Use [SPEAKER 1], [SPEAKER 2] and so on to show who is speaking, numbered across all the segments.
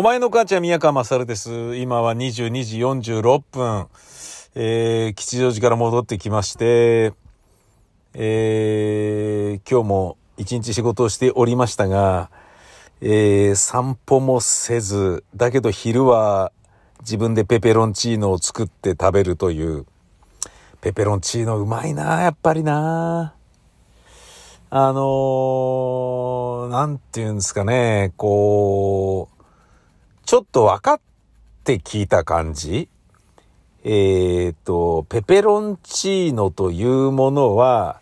[SPEAKER 1] お前の母ちゃん宮川勝です。今は22時46分、えー、吉祥寺から戻ってきまして、えー、今日も一日仕事をしておりましたが、えー、散歩もせず、だけど昼は自分でペペロンチーノを作って食べるという、ペペロンチーノうまいなやっぱりなあのー、なんて言うんですかね、こう、ちょっと分かって聞いた感じ。えっ、ー、と、ペペロンチーノというものは、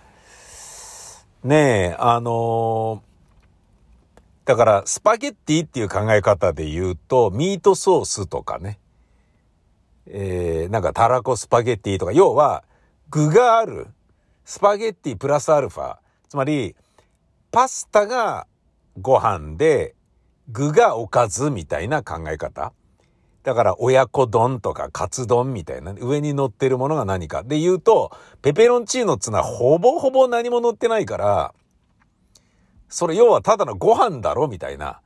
[SPEAKER 1] ねえ、あのだからスパゲッティっていう考え方で言うと、ミートソースとかね、えー、なんかたらこスパゲッティとか、要は具がある、スパゲッティプラスアルファ、つまりパスタがご飯で、具がおかずみたいな考え方。だから親子丼とかカツ丼みたいな、上に乗ってるものが何か。で言うと、ペペロンチーノっつうのはほぼほぼ何も乗ってないから、それ要はただのご飯だろみたいな。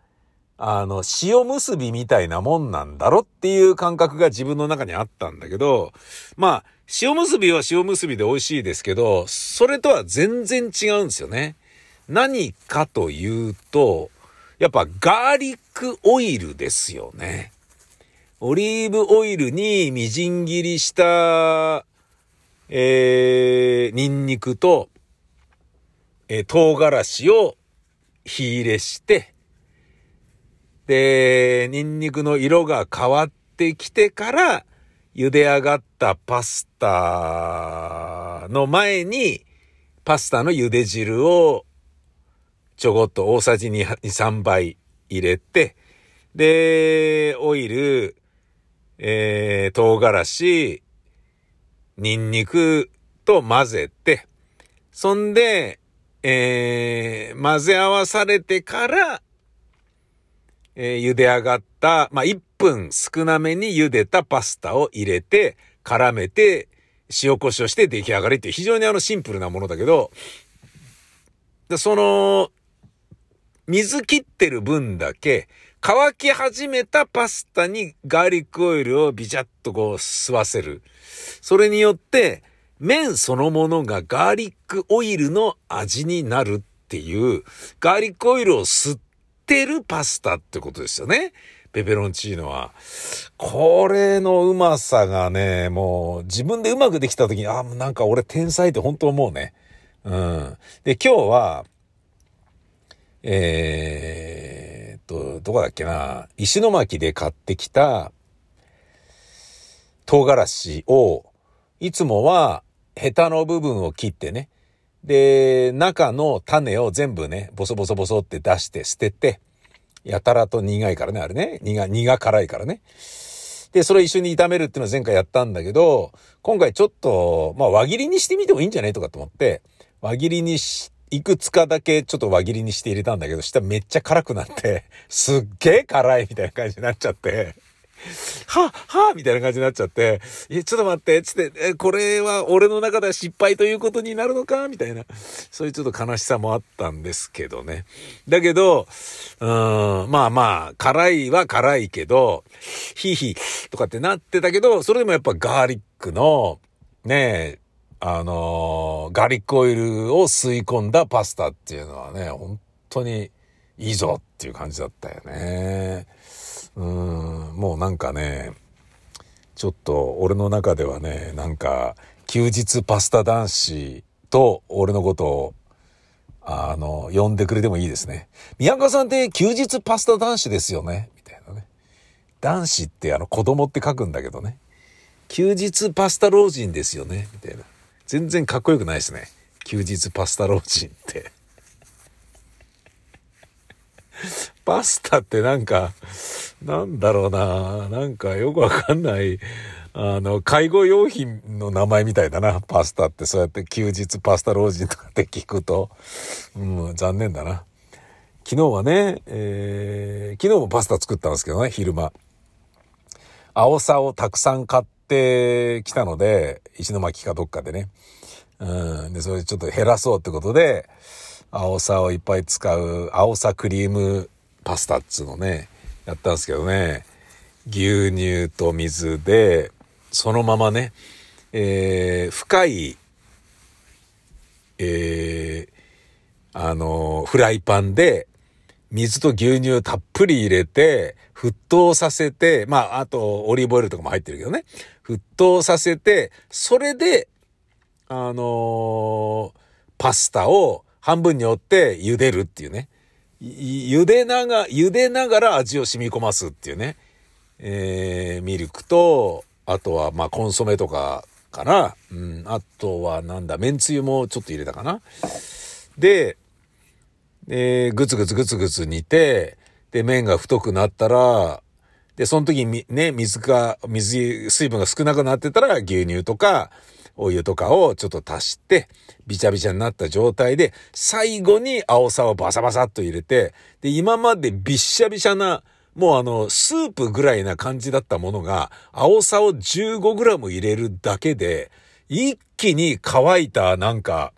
[SPEAKER 1] あの、塩結びみたいなもんなんだろっていう感覚が自分の中にあったんだけど、まあ、塩結びは塩結びで美味しいですけど、それとは全然違うんですよね。何かというと、やっぱガーリックオイルですよね。オリーブオイルにみじん切りした、えー、ニンニクと、えー、唐辛子を火入れして、で、ニンニクの色が変わってきてから、茹で上がったパスタの前に、パスタの茹で汁をちょこっと大さじ2、3杯入れて、で、オイル、えー、唐辛子、ニンニクと混ぜて、そんで、えー、混ぜ合わされてから、えー、茹で上がった、まあ、1分少なめに茹でたパスタを入れて、絡めて、塩コショウして出来上がりっていう非常にあのシンプルなものだけど、その、水切ってる分だけ、乾き始めたパスタにガーリックオイルをビチャッとこう吸わせる。それによって、麺そのものがガーリックオイルの味になるっていう、ガーリックオイルを吸ってるパスタってことですよね。ペペロンチーノは。これのうまさがね、もう自分でうまくできた時に、あ、なんか俺天才って本当思うね。うん。で、今日は、えー、っと、どこだっけな、石巻で買ってきた唐辛子を、いつもはヘタの部分を切ってね、で、中の種を全部ね、ボソボソボソって出して捨てて、やたらと苦いからね、あれね。苦、苦辛いからね。で、それ一緒に炒めるっていうのを前回やったんだけど、今回ちょっと、まあ輪切りにしてみてもいいんじゃないとかと思って、輪切りにしいくつかだけちょっと輪切りにして入れたんだけど、下めっちゃ辛くなって、すっげえ辛いみたいな感じになっちゃって、はっはみたいな感じになっちゃって、え、ちょっと待って、つって、え、これは俺の中では失敗ということになるのか？みたいな、そういうちょっと悲しさもあったんですけどね。だけど、うん、まあまあ、辛いは辛いけど、ヒーヒーとかってなってたけど、それでもやっぱガーリックの、ねえ、あのー、ガリックオイルを吸い込んだパスタっていうのはね、本当にいいぞっていう感じだったよね。うん、もうなんかね、ちょっと俺の中ではね、なんか、休日パスタ男子と俺のことを、あの、呼んでくれてもいいですね。宮川さんって休日パスタ男子ですよね？みたいなね。男子ってあの子供って書くんだけどね。休日パスタ老人ですよね？みたいな。全然かっこよくないですね。休日パスタ老人って。パスタってなんか、なんだろうな。なんかよくわかんない、あの、介護用品の名前みたいだな。パスタってそうやって休日パスタ老人とかって聞くと、うん、残念だな。昨日はね、えー、昨日もパスタ作ったんですけどね、昼間。青さをたくさん買ってきたので、石巻かどっかでね。うん。で、それちょっと減らそうってことで、青さをいっぱい使う、青さクリームパスタっつうのね、やったんですけどね、牛乳と水で、そのままね、えー、深い、えー、あの、フライパンで、水と牛乳たっぷり入れて、沸騰させて、まあ、あと、オリーブオイルとかも入ってるけどね。沸騰させて、それで、あのー、パスタを半分に折って茹でるっていうね。茹でなが、茹でながら味を染み込ますっていうね。えー、ミルクと、あとは、まあ、コンソメとかかな。うん。あとは、なんだ、麺つゆもちょっと入れたかな。で、えー、ぐつぐつぐつぐつ煮て、で、麺が太くなったら、で、その時にね、水が、水、水分が少なくなってたら牛乳とか、お湯とかをちょっと足して、びちゃびちゃになった状態で、最後に青さをバサバサっと入れて、で、今までびっしゃびしゃな、もうあの、スープぐらいな感じだったものが、青さを 15g 入れるだけで、一気に乾いたなんか、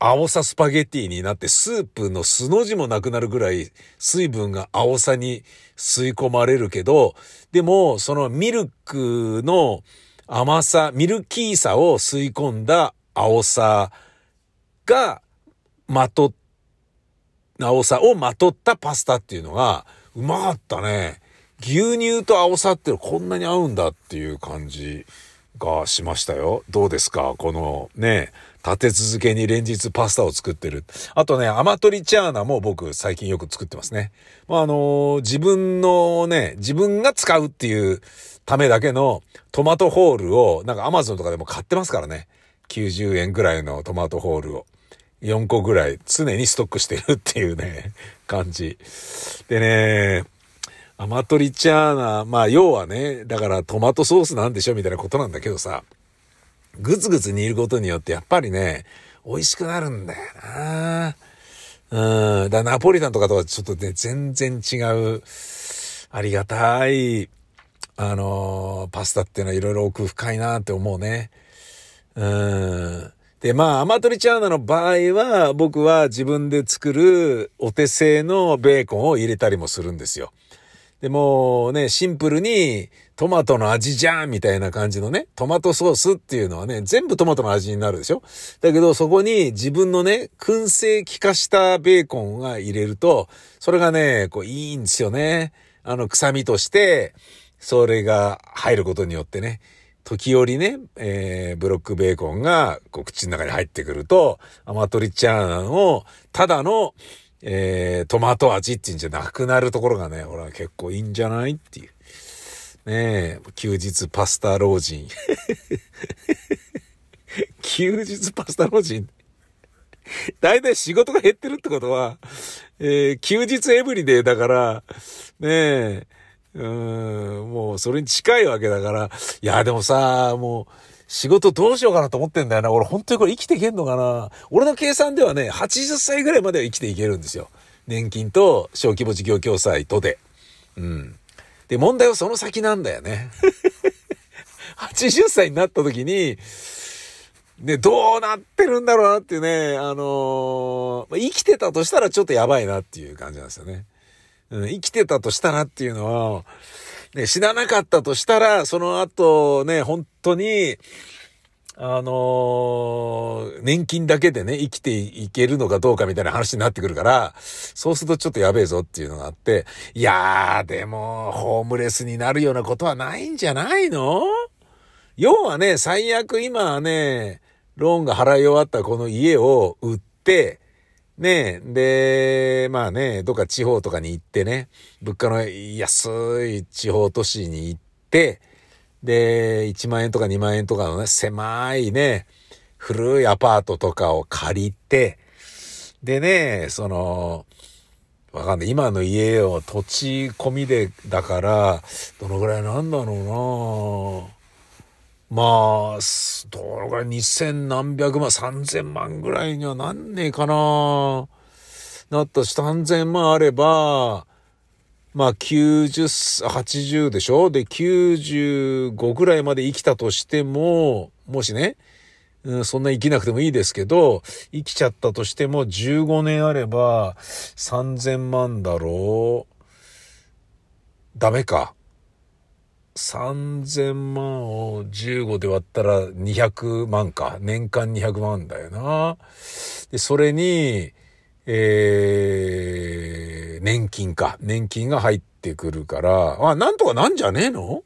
[SPEAKER 1] 青さスパゲティになってスープの素の字もなくなるぐらい水分が青さに吸い込まれるけど、でもそのミルクの甘さ、ミルキーさを吸い込んだ青さがまと、青さをまとったパスタっていうのがうまかったね。牛乳と青さってこんなに合うんだっていう感じがしましたよ。どうですかこのね、立て続けに連日パスタを作ってる。あとね、アマトリチャーナも僕最近よく作ってますね。まあ、あのー、自分のね、自分が使うっていうためだけのトマトホールを、なんかアマゾンとかでも買ってますからね。90円ぐらいのトマトホールを。4個ぐらい常にストックしてるっていうね、感じ。でね、アマトリチャーナ、まあ要はね、だからトマトソースなんでしょみたいなことなんだけどさ、ぐつぐつ煮ることによってやっぱりね、美味しくなるんだよなうん。だナポリタンとかとはちょっとね、全然違う、ありがたい、あのー、パスタっていうのはいろいろ奥深いなって思うね。うん。で、まあ、アマトリチャーナの場合は、僕は自分で作るお手製のベーコンを入れたりもするんですよ。でもね、シンプルにトマトの味じゃんみたいな感じのね、トマトソースっていうのはね、全部トマトの味になるでしょ？だけどそこに自分のね、燻製効かしたベーコンが入れると、それがね、こういいんですよね。あの臭みとして、それが入ることによってね、時折ね、えー、ブロックベーコンがこう口の中に入ってくると、アマトリチャーナのただのえー、トマト味っていうんじゃなくなるところがね、俺は結構いいんじゃないっていう。ねえ、休日パスタ老人。休日パスタ老人。大体仕事が減ってるってことは、えー、休日エブリデイだから、ねえ、うん、もうそれに近いわけだから、いや、でもさ、もう、仕事どうしようかなと思ってんだよな。俺本当にこれ生きていけんのかな俺の計算ではね、80歳ぐらいまでは生きていけるんですよ。年金と小規模事業共済とで。うん。で、問題はその先なんだよね。80歳になった時に、ね、どうなってるんだろうなっていうね、あのー、生きてたとしたらちょっとやばいなっていう感じなんですよね。うん、生きてたとしたらっていうのは、ね、死ななかったとしたら、その後ね、本当に、あのー、年金だけでね、生きていけるのかどうかみたいな話になってくるから、そうするとちょっとやべえぞっていうのがあって、いやー、でも、ホームレスになるようなことはないんじゃないの？要はね、最悪今はね、ローンが払い終わったこの家を売って、ねえ、で、まあね、どっか地方とかに行ってね、物価の安い地方都市に行って、で、1万円とか2万円とかのね、狭いね、古いアパートとかを借りて、でね、その、わかんない。今の家を土地込みで、だから、どのぐらいなんだろうなまあ、どのぐらい二千何百万、三千万ぐらいにはなんねえかな。なったし、三千万あれば、まあ90、80でしょ？で、95ぐらいまで生きたとしても、もしね、うん、そんな生きなくてもいいですけど、生きちゃったとしても15年あれば3000万だろ？う。ダメか。3000万を15で割ったら200万か。年間200万だよな。で、それに、えー、年金か。年金が入ってくるから、あ、なんとかなんじゃねえの？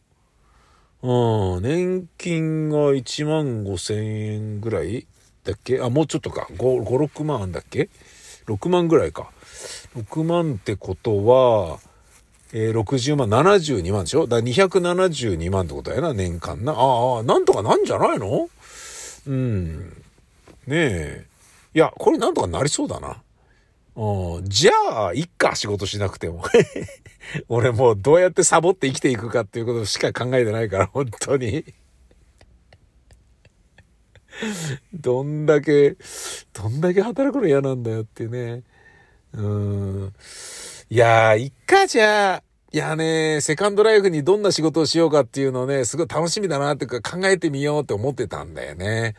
[SPEAKER 1] うん、年金が1万5千円ぐらいだっけ？あ、もうちょっとか。5、5、6万あんだっけ ?6 万ぐらいか。6万ってことは、えー、60万、72万でしょ？だから272万ってことだよな、年間な。ああ、なんとかなんじゃないの？うん。ねえ。いや、これなんとかなりそうだな。うん、じゃあ、いっか、仕事しなくても。俺もうどうやってサボって生きていくかっていうことしか考えてないから、本当に。どんだけ、どんだけ働くの嫌なんだよってね。うん。いやー、いっか、じゃあ。いやね、セカンドライフにどんな仕事をしようかっていうのをね、すごい楽しみだなっていうか考えてみようって思ってたんだよね。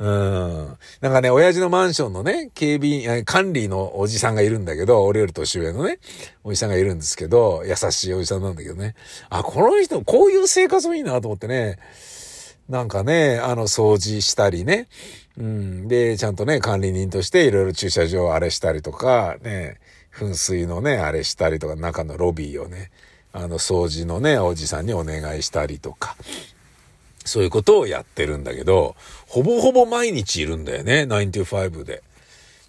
[SPEAKER 1] うん。なんかね、親父のマンションのね、警備員、管理のおじさんがいるんだけど、俺より年上のね、おじさんがいるんですけど、優しいおじさんなんだけどね。あ、この人、こういう生活もいいなと思ってね。なんかね、あの、掃除したりね。うん。で、ちゃんとね、管理人としていろいろ駐車場をあれしたりとか、ね、噴水のね、あれしたりとか、中のロビーをね、あの、掃除のね、おじさんにお願いしたりとか。そういうことをやってるんだけど、ほぼほぼ毎日いるんだよね、95で。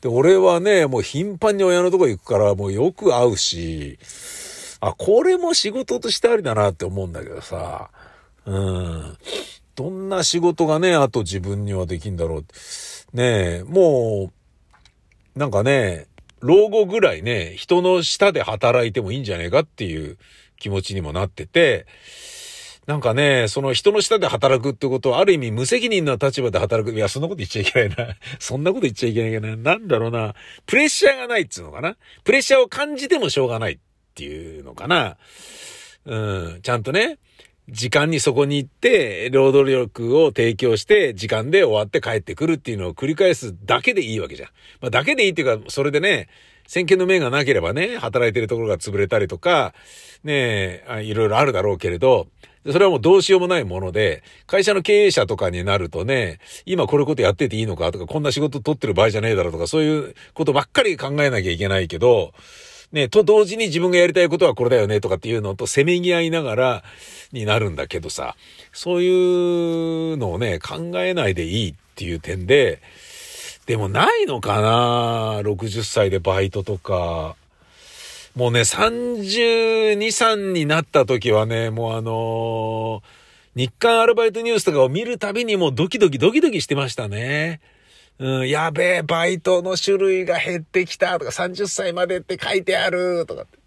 [SPEAKER 1] で、俺はね、もう頻繁に親のとこ行くから、もうよく会うし、あ、これも仕事としてありだなって思うんだけどさ、うん。どんな仕事がね、あと自分にはできんだろう。ねえ、もう、なんかね、老後ぐらいね、人の下で働いてもいいんじゃねえかっていう気持ちにもなってて、なんかね、その人の下で働くってことは、ある意味無責任な立場で働く。いや、そんなこと言っちゃいけないな。そんなこと言っちゃいけないけどな。なんだろうな。プレッシャーがないっつうのかな。プレッシャーを感じてもしょうがないっていうのかな。うん、ちゃんとね、時間にそこに行って、労働力を提供して、時間で終わって帰ってくるっていうのを繰り返すだけでいいわけじゃん。まあ、だけでいいっていうか、それでね、先見の明がなければね、働いてるところが潰れたりとか、ねえ、いろいろあるだろうけれど、それはもうどうしようもないもので、会社の経営者とかになるとね、今これことやってていいのかとか、こんな仕事取ってる場合じゃねえだろうとか、そういうことばっかり考えなきゃいけないけど、ね、と同時に自分がやりたいことはこれだよねとかっていうのとせめぎ合いながらになるんだけどさ、そういうのをね、考えないでいいっていう点で、でもないのかな ?60 歳でバイトとか。もうね、32、3になった時はね、もうあのー、日刊アルバイトニュースとかを見るたびにもうドキドキドキドキしてましたね。うん、やべえ、バイトの種類が減ってきたとか、30歳までって書いてあるとかって。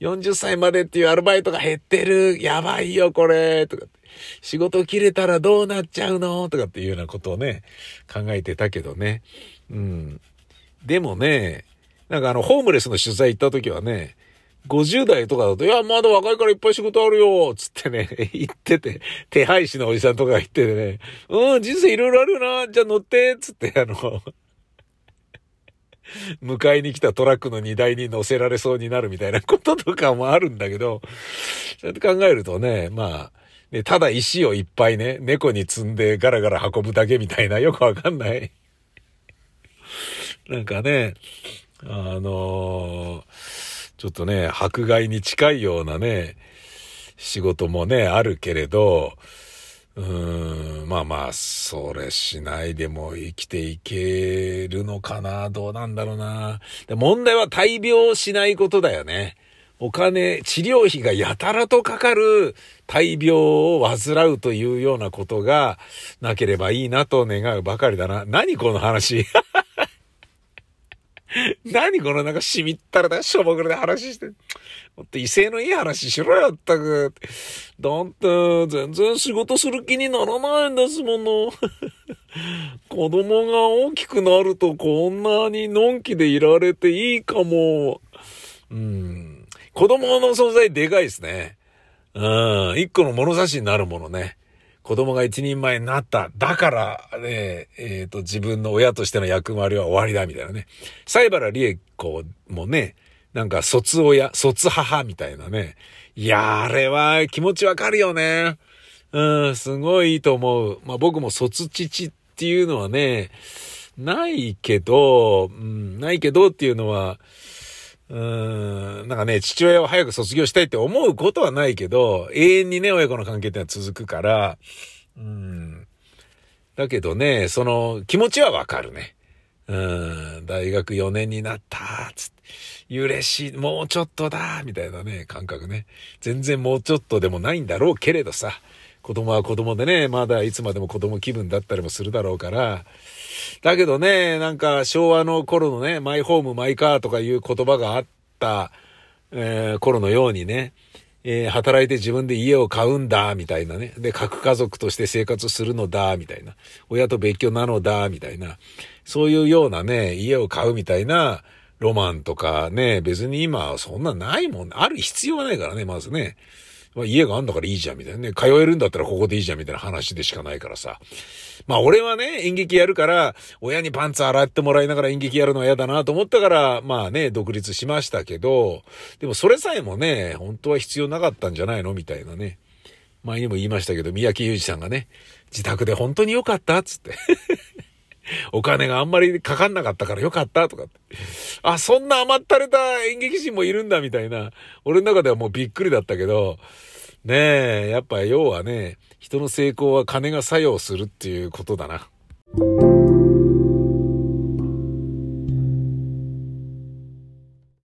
[SPEAKER 1] 40歳までっていうアルバイトが減ってる。やばいよ、これ。とか。仕事切れたらどうなっちゃうのとかっていうようなことをね、考えてたけどね。うん。でもね、なんかあの、ホームレスの取材行った時はね、50代とかだと、いや、まだ若いからいっぱい仕事あるよつってね、言ってて、手配師のおじさんとか言っててね、うん、人生いろいろあるよな、じゃあ乗ってつって、あの、迎えに来たトラックの荷台に乗せられそうになるみたいなこととかもあるんだけど、そうやって考えるとね、まあ、ね、ただ石をいっぱいね、猫に積んでガラガラ運ぶだけみたいな、よくわかんない。なんかね、あの、ちょっとね、迫害に近いようなね、仕事もね、あるけれど、うーん、まあまあ、それしないでも生きていけるのかなどうなんだろうなで問題は大病しないことだよね。お金、治療費がやたらとかかる大病を患うというようなことがなければいいなと願うばかりだな。何この話 何このなんかしみったらだ、しょぼくれで話して。もっと威勢のいい話しろよ、ったく。だって、全然仕事する気にならないんですもの。子供が大きくなるとこんなにのんきでいられていいかも。うん。子供の存在でかいですね。うん。一個の物差しになるものね。子供が一人前になった。だからね、えっ、ー、と、自分の親としての役割は終わりだ、みたいなね。サイバラリエコもね、なんか卒親、卒母みたいなね、いや、あれは気持ちわかるよね。うん、すごいいいと思う。まあ僕も卒父っていうのはね、ないけど、うん、ないけどっていうのは、うーん、なんかね、父親を早く卒業したいって思うことはないけど、永遠にね、親子の関係ってのは続くから、うん。だけどね、その気持ちはわかるね。うん、大学4年になった、つって。嬉しい、もうちょっとだ、みたいなね、感覚ね。全然もうちょっとでもないんだろうけれどさ、子供は子供でね、まだいつまでも子供気分だったりもするだろうから、だけどね、なんか昭和の頃のね、マイホーム、マイカーとかいう言葉があった、えー、頃のようにね、えー、働いて自分で家を買うんだ、みたいなね。で、核家族として生活するのだ、みたいな。親と別居なのだ、みたいな。そういうようなね、家を買うみたいなロマンとかね、別に今そんなないもん、ある必要はないからね、まずね。まあ、家があんだからいいじゃん、みたいなね。通えるんだったらここでいいじゃん、みたいな話でしかないからさ。まあ、俺はね、演劇やるから、親にパンツ洗ってもらいながら演劇やるのは嫌だなと思ったから、まあね、独立しましたけど、でもそれさえもね、本当は必要なかったんじゃないのみたいなね。前にも言いましたけど、三宅裕二さんがね、自宅で本当に良かったっつって。お金があんまりかかんなかったからよかったとかって。あ、そんな甘ったれた演劇人もいるんだみたいな。俺の中ではもうびっくりだったけど、ねえ、やっぱ要はね、人の成功は金が作用するっていうことだな。